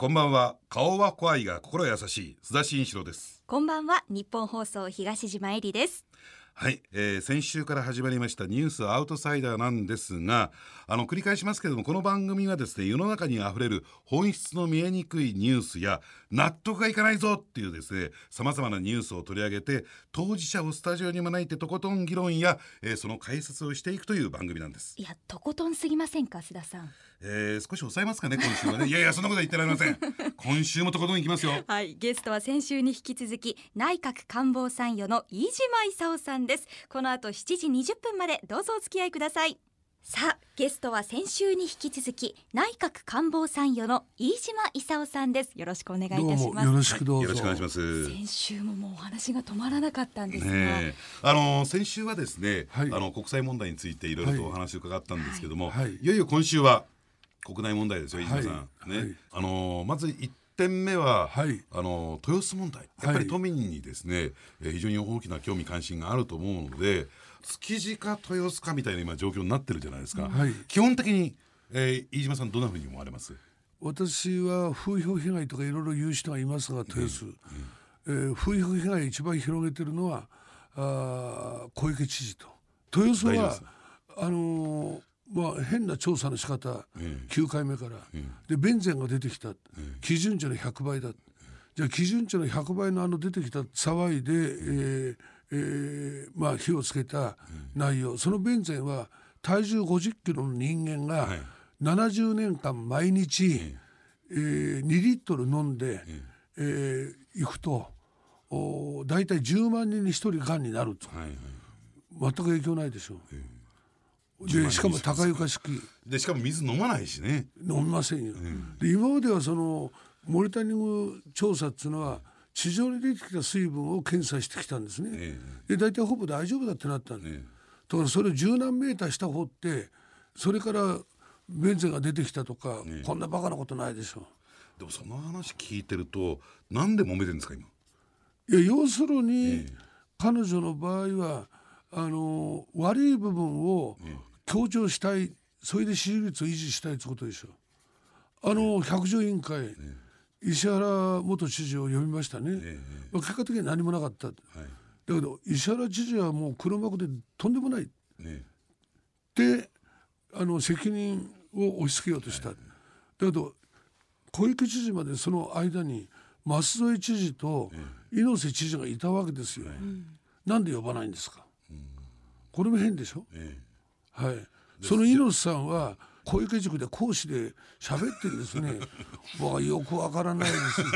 こんばんは。顔は怖いが心優しい。須田慎一郎です。こんばんは。日本放送東島えりです。はい、えー、先週から始まりましたニュースアウトサイダーなんですがあの繰り返しますけれどもこの番組はですね世の中にあふれる本質の見えにくいニュースや納得がいかないぞっていうですねさまざまなニュースを取り上げて当事者をスタジオに招いてとことん議論や、えー、その解説をしていくという番組なんです。いやとことんすぎませんか須田さん。えー、少し抑えますかね今週はね。いやいやそんなことは言ってられません。今週もとことんいきますよ。はい。ゲストは先週に引き続き内閣官房参与の飯島勲さんです。この後7時20分までどうぞお付き合いください。さあゲストは先週に引き続き内閣官房参与の飯島勲さんです。よろしくお願いいたします。よろしくどうぞ、よろしくお願いします。先週ももうお話が止まらなかったんですが、ね、あの先週はですね、はい。あの国際問題についていろいろとお話を伺ったんですけども、はい。はい。いよいよ今週は国内問題ですよ飯島さん、はい。ね、はい。あのまず1点目は、はい。あの豊洲問題。やっぱり都民にですね、えー非常に大きな興味関心があると思うので築地か豊洲かみたいな今状況になってるじゃないですか、はい。基本的に、えー飯島さんどんなふうに思われます？私は風評被害とかいろいろ言う人がいますが豊洲、えー風評被害を一番広げてるのはあー小池知事と。豊洲はあのーまあ変な調査の仕方、え9回目から、でベンゼンが出てきた、基準値の100倍だ。じゃあ基準値の100倍のあの出てきた騒いで、えーえーまあ、火をつけた内容、そのベンゼンは体重50キロの人間がはい。70年間毎日、えー2リットル飲んで、えー行くと。お大体10万人に1人がんになると。はいはい。全く影響ないでしょう。10万人でしかも高床式。でしかも水飲まないしね。飲みませんよ。で今まではそのモニタリング調査っていうのは地上に出てきた水分を検査してきたんですね。えで大体ほぼ大丈夫だってなったんで、えだからそれを十何メーター下掘ってそれからベンゼンが出てきたとか、こんなバカなことないでしょ。でもその話聞いてるとなんで揉めてるんですか今？いや要するに、彼女の場合はあの悪い部分を強調したいそれで支持率を維持したいってことでしょあの百条委員会、石原元知事を呼びましたね、まあ結果的に何もなかった、だけど石原知事はもう黒幕でとんでもない。ねであの責任を押し付けようとした、だけど小池知事までその間に舛添知事と猪瀬知事がいたわけですよ、なんで呼ばないんですか、これも変でしょ、えはい、その猪瀬さんは小池塾で講師で喋ってるんですね。僕はよくわからないです。よ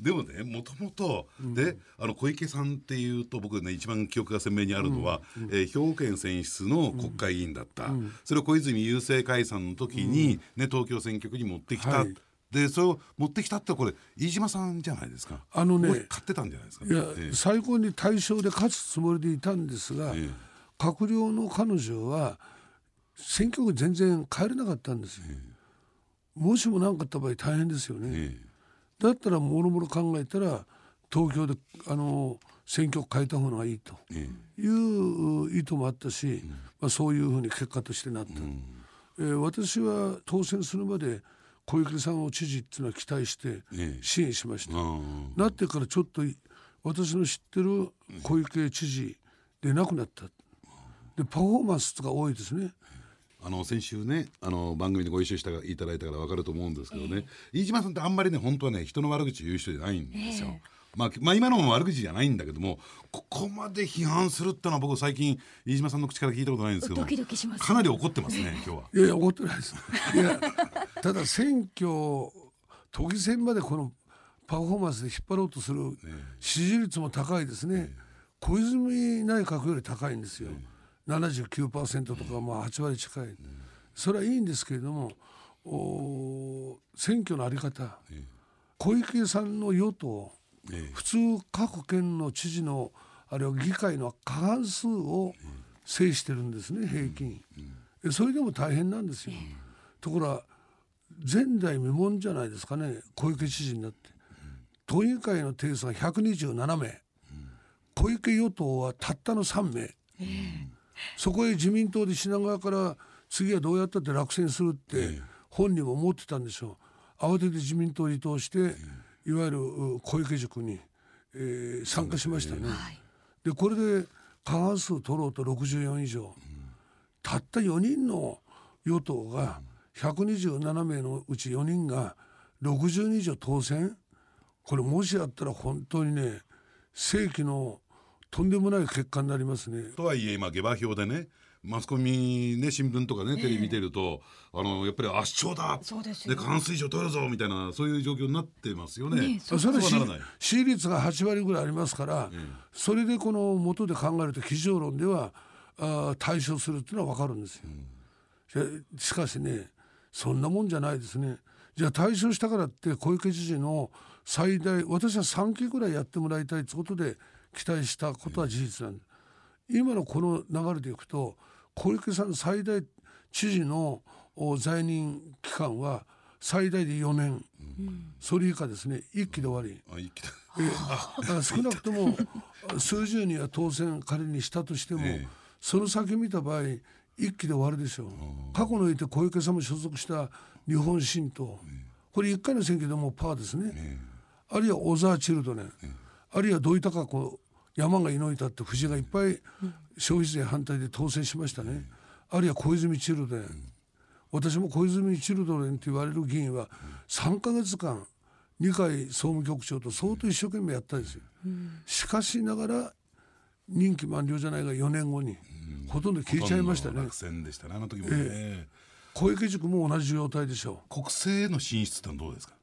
でもねもともとであの小池さんっていうと僕ね一番記憶が鮮明にあるのは、えー兵庫県選出の国会議員だった、それを小泉郵政解散の時に、ね、東京選挙区に持ってきた、はい。でそれを持ってきたってこれ飯島さんじゃないですか。あのねもう買ってたんじゃないですか、いや、ええ。最高に対象で勝つつもりでいたんですが、ええ閣僚の彼女は選挙区全然帰れなかったんですよ。もしも何かあった場合大変ですよね。えだったらもろもろ考えたら東京であの選挙区変えた方がいいと。ええ。いう意図もあったし、まあ、そういうふうに結果としてなった、えー私は当選するまで小池さんを知事っていうのは期待してええ。支援しました。なってからちょっとい私の知ってる小池知事でなくなった。でパフォーマンスが多いですね。あの先週ねあの番組でご一緒していただいたから分かると思うんですけどね、飯島さんってあんまりね本当はね人の悪口言う人じゃないんですよ。まあ、まあ今のも悪口じゃないんだけどもここまで批判するってのは僕最近飯島さんの口から聞いたことないんですけどドキドキしますかなり怒ってますね今日は。いやいや怒ってないです。いやただ選挙都議選までこのパフォーマンスで引っ張ろうとする支持率も高いですね。小泉内閣より高いんですよ。79%とかまあ8割近い。それはいいんですけれどもお選挙のあり方。小池さんの与党ええ。普通各県の知事のあれは議会の過半数を制してるんですね平均、えそれでも大変なんですよ、ところが前代未聞じゃないですかね小池知事になって、都議会の定数が127名、小池与党はたったの3名、そこへ自民党で品川から次はどうやったって落選するって本人も思ってたんでしょう慌てて自民党を離党して、いわゆる小池塾に、えー、参加しましたね。でこれで過半数取ろうと64以上、たった4人の与党が127名のうち4人が60人以上当選？これもしやったら本当にね世紀のとんでもない結果になりますね。とはいえ今下馬評でねマスコミね新聞とかね、テレビ見てるとあのやっぱり圧勝だで過半数以上取るぞみたいなそういう状況になってますよね。ねそれは支持率が8割ぐらいありますから、それでこの元で考えると基準論ではあ対処するっていうのは分かるんですよ。うん、しかしねそんなもんじゃないですね。じゃあ対処したからって小池知事の最大私は3期ぐらいやってもらいたいということで期待したことは事実なんで、今のこの流れでいくと小池さん最大知事の在任期間は最大で4年、うん、それ以下ですね。一期で終わり。あ一期だえ少なくとも数十人は当選仮にしたとしても、ええ、その先見た場合一期で終わるでしょう。過去のいて小池さんも所属した日本新党、え、これ1回の選挙でもパーですね、あるいは小沢チルドネン、あるいは土井孝子山が猪いたって藤がいっぱい消費税反対で当選しましたね、あるいは小泉チルドレン、私も小泉チルドレンと言われる議員は3か月間二階総務局長と相当一生懸命やったんですよ、しかしながら任期満了じゃないが4年後に、ほとんど消えちゃいましたね。落選でしたねあの時もね、えー、小池塾も同じ状態でしょう。国政への進出ってどうですか？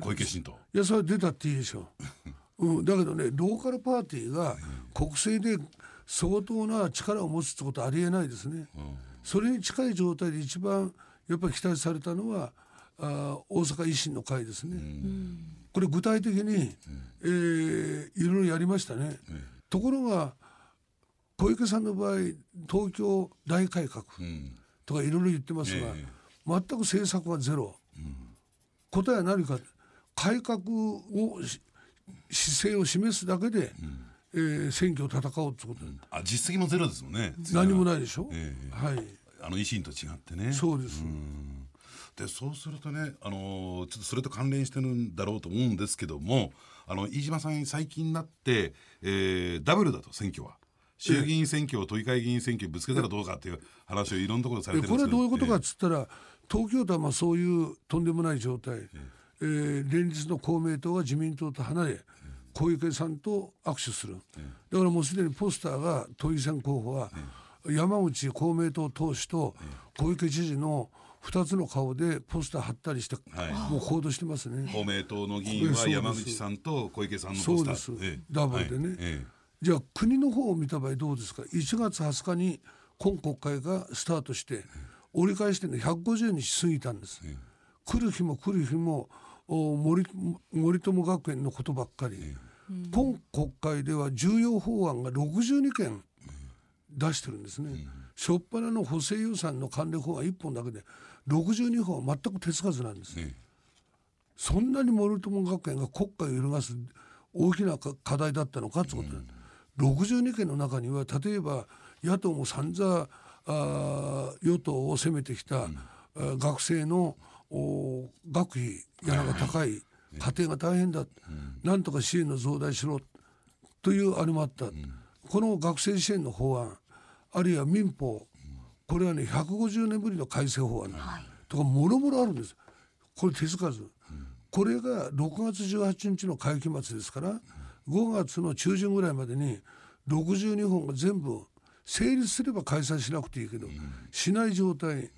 小池新党。いやそれ出たっていいでしょう、うん、だけどねローカルパーティーが国政で相当な力を持つってことはありえないですね、うん、それに近い状態で一番やっぱり期待されたのはあ大阪維新の会ですね、うん、これ具体的に、うん、えー、いろいろやりましたね、ところが小池さんの場合東京大改革とかいろいろ言ってますが、全く政策はゼロ、答えは何か。改革を姿勢を示すだけで、えー、選挙を戦おうってこと、うん、あ実績もゼロですもんね。何もないでしょ、えー、はい。あの維新と違ってね。そうです。でそうするとね、あのー、ちょっとそれと関連してるんだろうと思うんですけどもあの飯島さん最近になって、えー、ダブルだと選挙は。衆議院選挙を都議会議員選挙にぶつけたらどうかっていう話をいろんなところでされてるんですけど。これはどういうことかっつったら、東京都はまあそういうとんでもない状態、ええー、連日の公明党が自民党と離れ、小池さんと握手する、だからもうすでにポスターが都議選候補は、山口公明党党首と小池知事の2つの顔でポスター貼ったりして、はい、もう行動してますね。公明党の議員は山口さんと小池さんのポスター。そうです、ダブルでね、はい。ええ、じゃあ国の方を見た場合どうですか？1月20日に今国会がスタートして折り返してね150日過ぎたんです、え、来る日も来る日も森森友学園のことばっかり、今国会では重要法案が62件出してるんですね、初っ端の補正予算の関連法案1本だけで62本は全く手つかずなんです、そんなに森友学園が国会を揺るがす大きな課題だったのかってことで、うん、62件の中には例えば野党も散々あ与党を攻めてきた、うん、学生の学費やらが高い、家庭が大変だ、うん、なんとか支援の増大しろ。というあれもあった、うん、この学生支援の法案あるいは民法、これはね150年ぶりの改正法案、はい、とかもろもろあるんです。これ手つかず、これが6月18日の会期末ですから、5月の中旬ぐらいまでに62本が全部成立すれば開催しなくていいけど、しない状態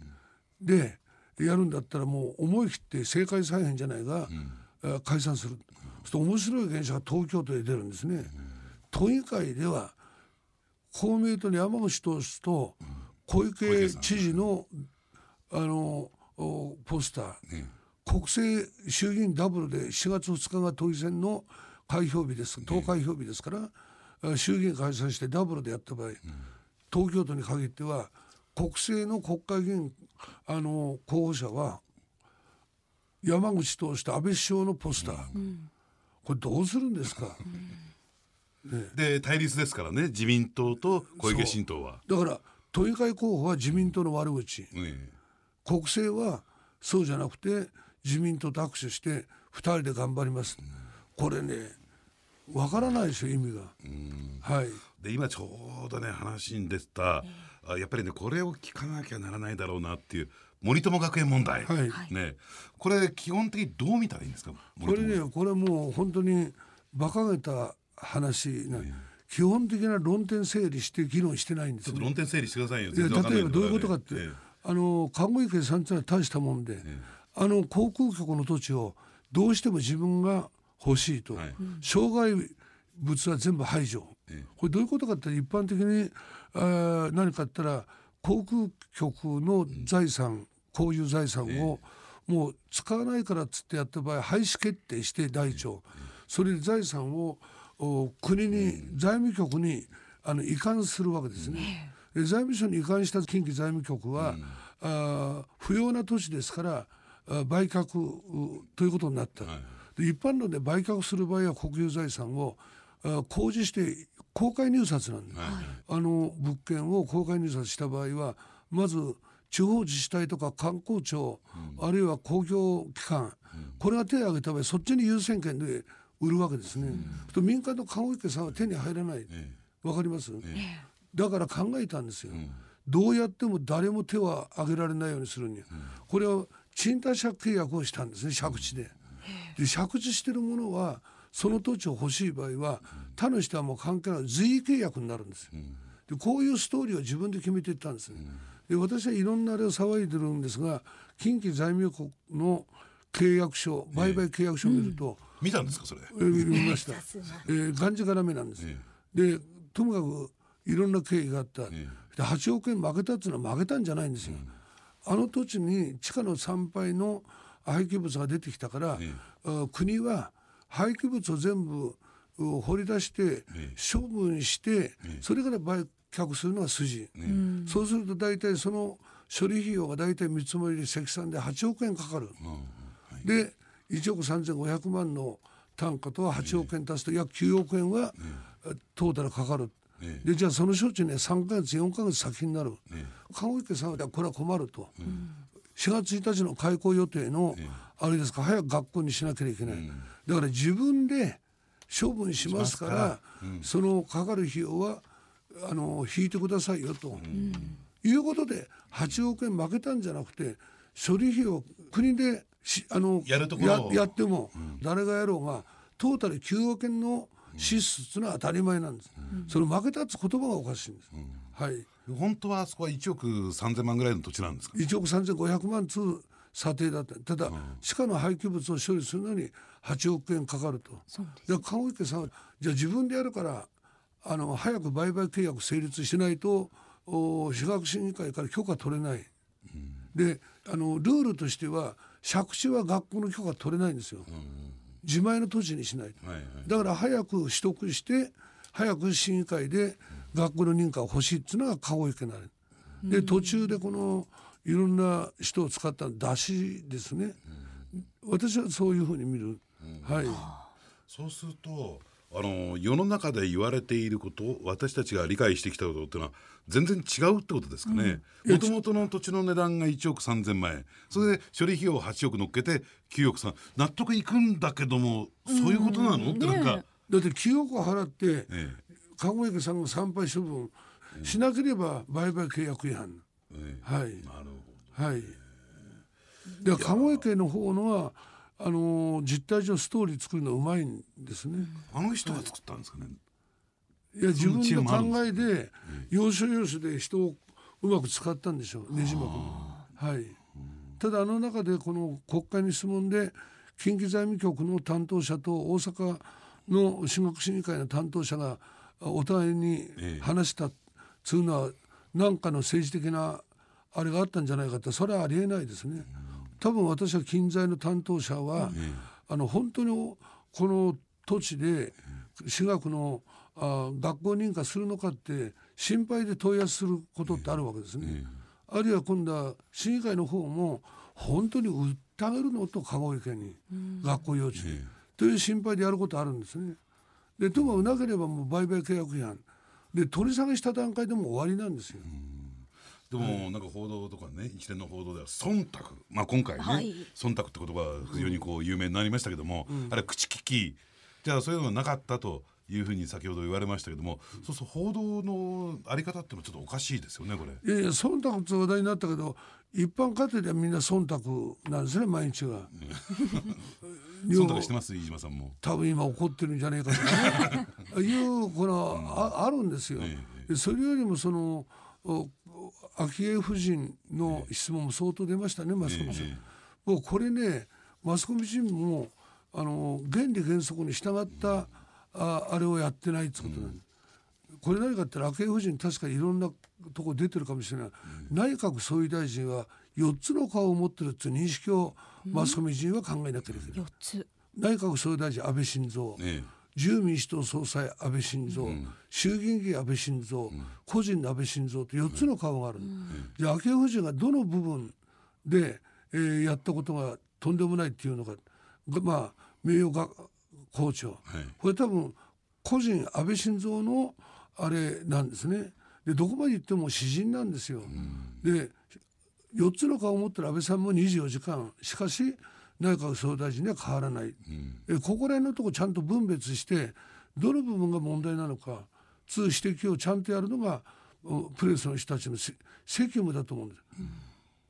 でやるんだったらもう思い切って政界再編じゃないが、うん、解散する、そう面白い現象が東京都で出るんですね。都議会では公明党の山口党首と小池知事のあのポスター、国政衆議院ダブルで4月2日が都議選の開票日です。投開票日ですから、衆議院開催してダブルでやった場合、東京都に限っては国政の国会議員あの候補者は山口投手と安倍首相のポスター、うん、これどうするんですか、うん。ね、で対立ですからね自民党と小池新党は。だから都議会候補は自民党の悪口、国政はそうじゃなくて自民党と握手して2人で頑張ります、これねわからないですよ意味が、はい。で今ちょうどね話に出てた、あやっぱりねこれを聞かなきゃならないだろうなっていう森友学園問題、はい。ね。これ基本的にどう見たらいいんですか？これねこれもう本当に馬鹿げた話な、基本的な論点整理して議論してないんですよちょっと論点整理してくださいよいや例えばどういうことかって、えあの籠池さんってのは大したもんで、あの航空局の土地をどうしても自分が欲しいと、はい。障害物は全部排除、ええ。これどういうことかって一般的にあー何かあったら航空局の財産、こういう財産をもう使わないからっつってやった場合廃止決定して大庁、それで財産をお国に、財務局にあの移管するわけですね。で財務省に移管した近畿財務局は、あー不要な土地ですからあ売却うということになった、で一般論で売却する場合は国有財産をあ公示して公開入札なんです、あの物件を公開入札した場合はまず地方自治体とか観光庁、あるいは公共機関、これが手を挙げた場合そっちに優先権で売るわけですね。と民間の籠池さんは手に入らない、わかります、だから考えたんですよ、どうやっても誰も手を挙げられないようにするに。は、これは賃貸借契約をしたんですね借地で。で借地してるものはその土地を欲しい場合は他の人はもう関係ない随意契約になるんですよ。でこういうストーリーを自分で決めていったんですね。で私はいろんなあれを騒いでるんですが近畿財務局の契約書売買契約書を見ると、見たんですかそれ？えー見ました。えー、がんじがらめなんです。で、ともかくいろんな経緯があった。で、8億円負けたっていうのは負けたんじゃないんですよ。あの土地に地下の参拝の廃棄物が出てきたから、あ国は廃棄物を全部う掘り出して処分して、それから売却するのが筋、そうすると大体その処理費用が大体見積もりで積算で8億円かかる。で1億3500万の単価と8億円足すと約9億円は、トータルかかる。でじゃあその処置ね3か月4か月先になる、籠池さんはこれは困ると、4月1日の開校予定の、あれですか早く学校にしなければいけない、だから自分で処分しますからそのかかる費用はあの引いてくださいよと、いうことで8億円負けたんじゃなくて処理費を国でしあのやるところを。ややっても、誰がやろうがトータル9億円の支出っていうのは当たり前なんです、その負けたって言葉がおかしいんです、はい。本当はあそこは1億3000万ぐらいの土地なんですか？1億3500万つう査定だった。ただ、地下の廃棄物を処理するのに8億円かかると。で籠池さんはじゃあ自分でやるからあの早く売買契約成立しないとお私学審議会から許可取れない、であのルールとしては借地は学校の許可取れないんですよ、自前の土地にしないと、はいはい。だから早く取得して早く審議会で学校の認可を欲しいっていうのが籠池なる、で途中でこのいろんな人を使った出しですね、私はそういうふうに見る、はい。そうするとあの世の中で言われていること私たちが理解してきたことっていうのは全然違うってことですかね。もともとの土地の値段が1億3,000万円。それで処理費用を8億乗っけて9億3納得いくんだけどもそういうことなの、ってなんか、だって9億払ってえ籠池さんが参拝処分しなければ売買契約違反、ええ。はい。えなるほはい。で籠池の方のはあのー実態上ストーリー作るのうまいんですね。どあの人が作ったんですかね、いや自分の考えで要所要所で人をうまく使ったんでしょうねじまくはい。ただあの中でこの国会に質問で近畿財務局の担当者と大阪の進学審議会の担当者がお互いに話したつうのは何かの政治的なあれがあったんじゃないかってそれはありえないですね。多分私は近在の担当者は、あの本当にこの土地で私学のあ学校認可するのかって心配で問い合わせすることってあるわけですね。あるいは今度は市議会の方も本当に売ってあげるのと籠池に、学校用地に、という心配でやることあるんですね。でともなければもう売買契約違反で取り下げした段階でも終わりなんですよ。ででもなんか報道とかね一連の報道では忖度。まあ今回ね、はい。忖度って言葉が非常にこう有名になりましたけども、あれは口利き。じゃあそういうのがなかったというふうに先ほど言われましたけども、そうそう報道のあり方っていうのはちょっとおかしいですよねこれ。いやいや忖度って話題になったけど一般家庭ではみんな忖度なんですね毎日が。忖度してます飯島さんも。多分今怒ってるんじゃないかとね。いうこのああるんですよ。それよりもそのお昭恵夫人の質問も相当出ましたねマスコミさん。えもうこれねマスコミ陣もあの原理原則に従ったああれをやってないってことなんで。す。これ何かって昭恵夫人確かにいろんなとこ出てるかもしれない、内閣総理大臣は4つの顔を持ってるっていう認識をマスコミ陣は考えなければいけない。四つ。内閣総理大臣安倍晋三、え自由民主党総裁安倍晋三、衆議院議員安倍晋三、個人の安倍晋三と4つの顔がある、じゃあ昭恵夫人がどの部分で、えーやったことがとんでもないっていうのががまあ名誉が校長、はい。これ多分個人安倍晋三のあれなんですね。でどこまで行っても詩人なんですよ、で4つの顔を持ってる安倍さんも24時間。しかし内閣総理大臣には変わらない、えここら辺のとこちゃんと分別してどの部分が問題なのか通指摘をちゃんとやるのがおプレスの人たちのせ責務だと思うんです、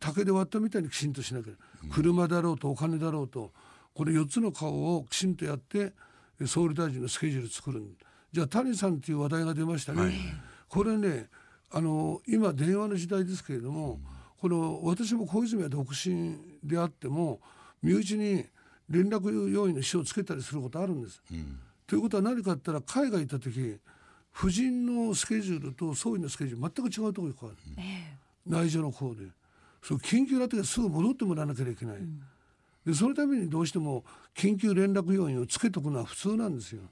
竹で割ったみたいにきちんとしなきゃ、車だろうとお金だろうとこれ4つの顔をきちんとやってえ総理大臣のスケジュール作る。じゃあ谷さんっていう話題が出ましたね、これねあの今電話の時代ですけれども、この私も小泉は独身であっても身内に連絡要員の書をつけたりすることあるんです。ということは何かあったら海外行った時夫人のスケジュールと総理のスケジュール全く違うところに変わる。内助の方で。そう緊急な時はすぐ戻ってもらわなければいけない、でそのためにどうしても緊急連絡要員をつけとくのは普通なんですよ。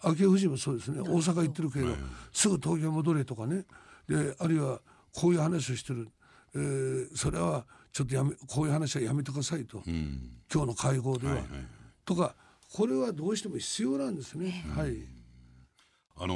昭恵夫人もそうですね。大阪行ってるけど、すぐ東京戻れとかね。であるいはこういう話をしてる、えーそれはちょっとやめこういう話はやめてくださいと、うん。今日の会合では、はいはいとかこれはどうしても必要なんですね、はい。あの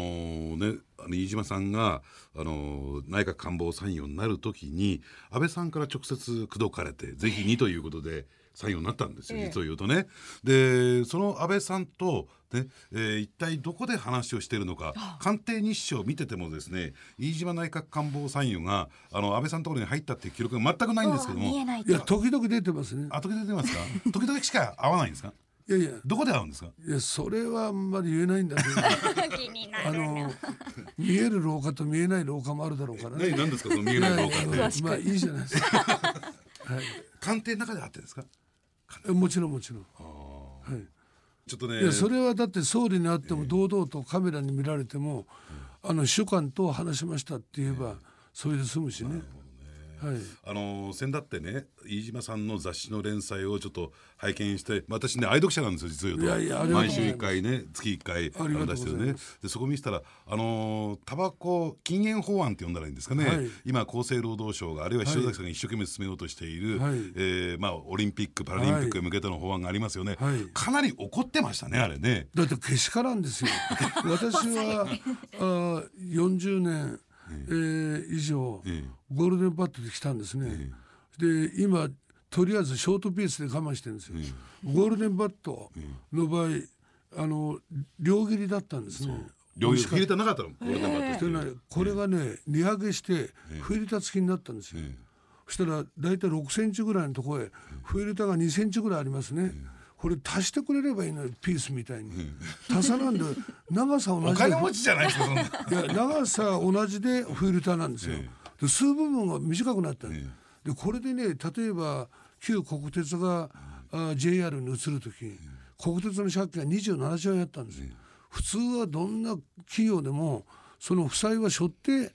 ね、あの飯島さんが、あの内閣官房参与になるときに安倍さんから直接口説かれてぜひにということで参与になったんですよ、ええ。実を言うとね。でその安倍さんと、ねえー一体どこで話をしているのか官邸日誌を見ててもですね飯島内閣官房参与があの安倍さんのところに入ったっていう記録が全くないんですけども見えないいや時々出てますね。あ時々出てますか？時々しか会わないんですか？いやいや。どこで会うんですか？いやそれはあんまり言えないんだけど。気になあの見える廊下と見えない廊下もあるだろうからね。何何ですか？その見えない廊下って。まあまあいいじゃないですか。はい。官邸の中で会ってですか？え、もちろんもちろん。はい。ちょっとね。いやそれはだって総理に会っても堂々とカメラに見られても、あの秘書官と話しましたって言えばそれで済むしね。はい。あの先だってね飯島さんの雑誌の連載をちょっと拝見して私ね愛読者なんですよ実を言うと。毎週ざいます。1回ね月1回ありがとうございます。出してるねで。そこ見せたらあのタバコ禁煙法案って呼んだらいいんですかね、はい。今厚生労働省があるいは塩崎さんが一生懸命進めようとしている、はい。えーまあ、オリンピック・パラリンピックへ向けての法案がありますよね、はい。かなり怒ってましたねあれね。だってけしからんですよ。私はあ40年、えー以上、えゴールデンバットで来たんですね。で今とりあえずショートピースで我慢してるんですよ。ゴールデンバットの場合あの両切りだったんですね。両手入れてなかったの？これでバットでねこれがね値上げしてフィルター付きになったんですよ。そしたら大体6センチぐらいのところへフィルターが2センチぐらいありますね。これ足してくれればいいのよピースみたいに。足さなんで長さ同じでお金持ちじゃないですかそんな。いや長さ同じでフィルターなんですよ。で吸う部分が短くなったの、でこれでね例えば旧国鉄が、あ JR に移る時、国鉄の借金が27兆円やったんですよ。普通はどんな企業でもその負債は背負って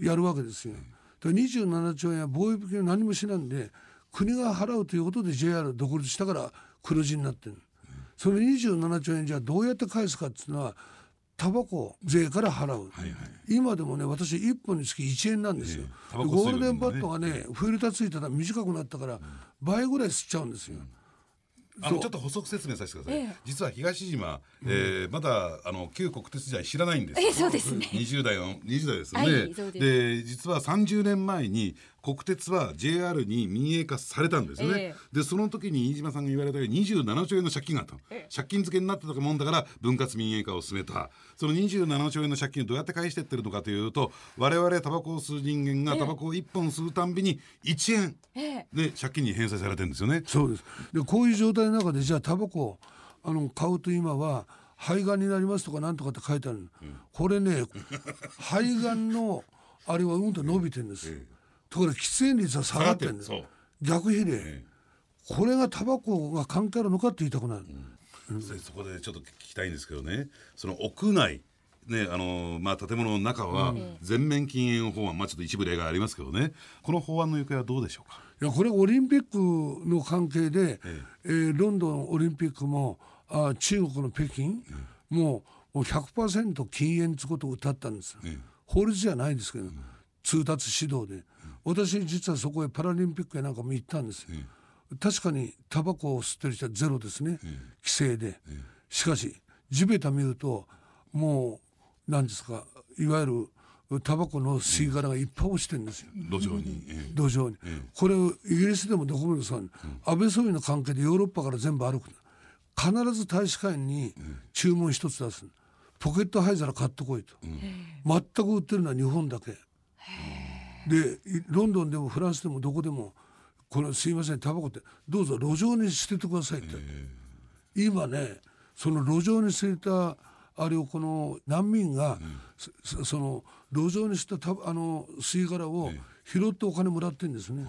やるわけですよ。で27兆円は貿易金を何もしないんで国が払うということで JR 独立したから黒字になってる。その27兆円じゃあどうやって返すかっていうのはタバコ税から払う、今でもね私1本につき1円なんですよ、ええ。タバコでゴールデンバットがねフィルターついたら短くなったから倍ぐらい吸っちゃうんですよ、あそう。のちょっと補足説明させてください、ええ。実は東島、えーまだあの旧国鉄時代知らないんですよ。えそうですね。20代の20代ですよね、はいそうです。で実は30年前に国鉄は JR に民営化されたんですよね、えでその時に飯島さんが言われたように27兆円の借金があった。の、借金付けになってたもんだから分割民営化を進めた。その27兆円の借金をどうやって返してってるのかというと我々タバコを吸う人間がタバコを1本吸うたんびに1円。ええ。で借金に返済されてるんですよね。そうです。でこういう状態の中でじゃあタバコをあの買うと今は肺がんになりますとかなんとかって書いてある、これね肺がんのあれはうんと伸びてるんです、ところが喫煙率は下がってるんです下がって逆比例、えこれがタバコが関係あるのかって言いたくなる、でそこでちょっと聞きたいんですけどね。その屋内ねあのまあ、建物の中は全面禁煙法案、まあ、ちょっと一部例がありますけどね。この法案の行方はどうでしょうか？いやこれオリンピックの関係で、えーロンドンオリンピックもあ中国の北京、もうもう100%禁煙ってことを歌ったんです、法律じゃないですけど、通達指導で、私実はそこへパラリンピックへなんかも行ったんです、確かにタバコを吸ってる人はゼロですね、規制で、しかし地べた見るともう何ですかいわゆるタバコの吸い殻がいっぱい落ちてるんですよ。路上に、え土壌に、これをイギリスでもどこもです。が、安倍総理の関係でヨーロッパから全部歩く必ず大使館に注文一つ出すポケット灰皿買ってこいと、全く売ってるのは日本だけでいロンドンでもフランスでもどこでもこれすいませんタバコってどうぞ路上に捨ててくださいって、今ねその路上に捨てたあれをこの難民が、そその路上に捨てたたあの吸い殻を拾ってお金もらってるんですね。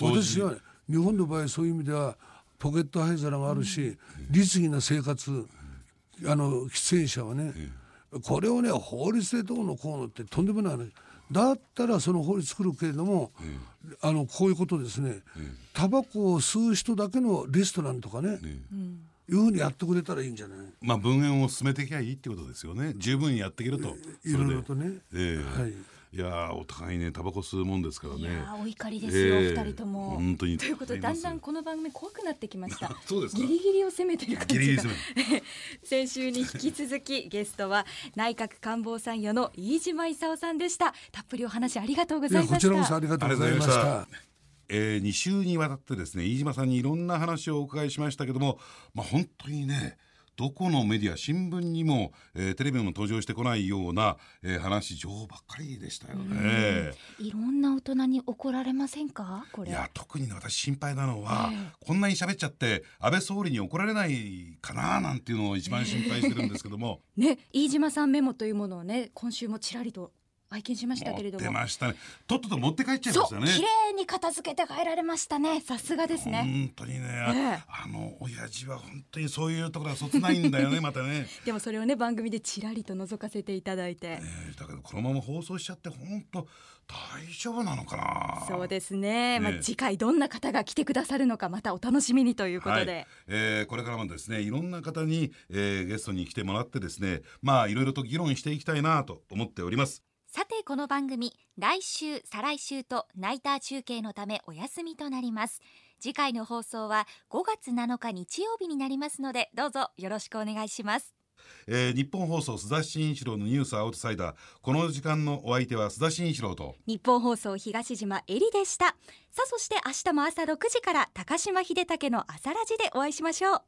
私は日本の場合そういう意味ではポケット灰皿があるし、律儀な生活あの喫煙者はね、これをね法律でどうのこうのってとんでもない話だったらその法律作るけれども、あのこういうことですね、タバコを吸う人だけのレストランとかね、いうふうにやってくれたらいいんじゃない？まあ分煙を進めていけばいいってことですよね。十分やっていけると。いろいろとね。ええはいいやーお互いねタバコ吸うもんですからねいやーお怒りですよ、ええ二人とも。本当にということでだんだんこの番組怖くなってきました。そうですか？ギリギリを攻めてる感じが。ギリギリ攻 先週に引き続きゲストは内閣官房参与の飯島勲さんでした。たっぷりお話ありがとうございました。こちらこそありがとうございましたま。えー、2週にわたってですね飯島さんにいろんな話をお伺いしましたけども、まあ、本当にねどこのメディア新聞にも、えーテレビにも登場してこないような、えー話情報ばっかりでしたよね。いろんな大人に怒られませんか？これ。いや特にね私心配なのは、こんなに喋っちゃって安倍総理に怒られないかななんていうのを一番心配してるんですけども ね飯島さんメモというものをね今週もちらりと拝見しましたけれども。ましたねとっとと持って帰っちゃいましたね。綺麗に片付けて帰られましたね。さすがですね。本当にね、ええあの親父は本当にそういうところはそつないんだよね またね。でもそれをね番組でちらりと覗かせていただいて。えーだけどこのまま放送しちゃって本当大丈夫なのかな。そうですね。まあね次回どんな方が来てくださるのかまたお楽しみにということで。はいえーこれからもですねいろんな方に、えーゲストに来てもらってですねまあいろいろと議論していきたいなと思っております。さてこの番組来週再来週とナイター中継のためお休みとなります。次回の放送は5月7日日曜日になりますのでどうぞよろしくお願いします。えー日本放送須田慎一郎のニュースアウトサイダー。この時間のお相手は須田慎一郎と。日本放送東島えりでした。さあそして明日も朝6時から高島秀武の朝ラジでお会いしましょう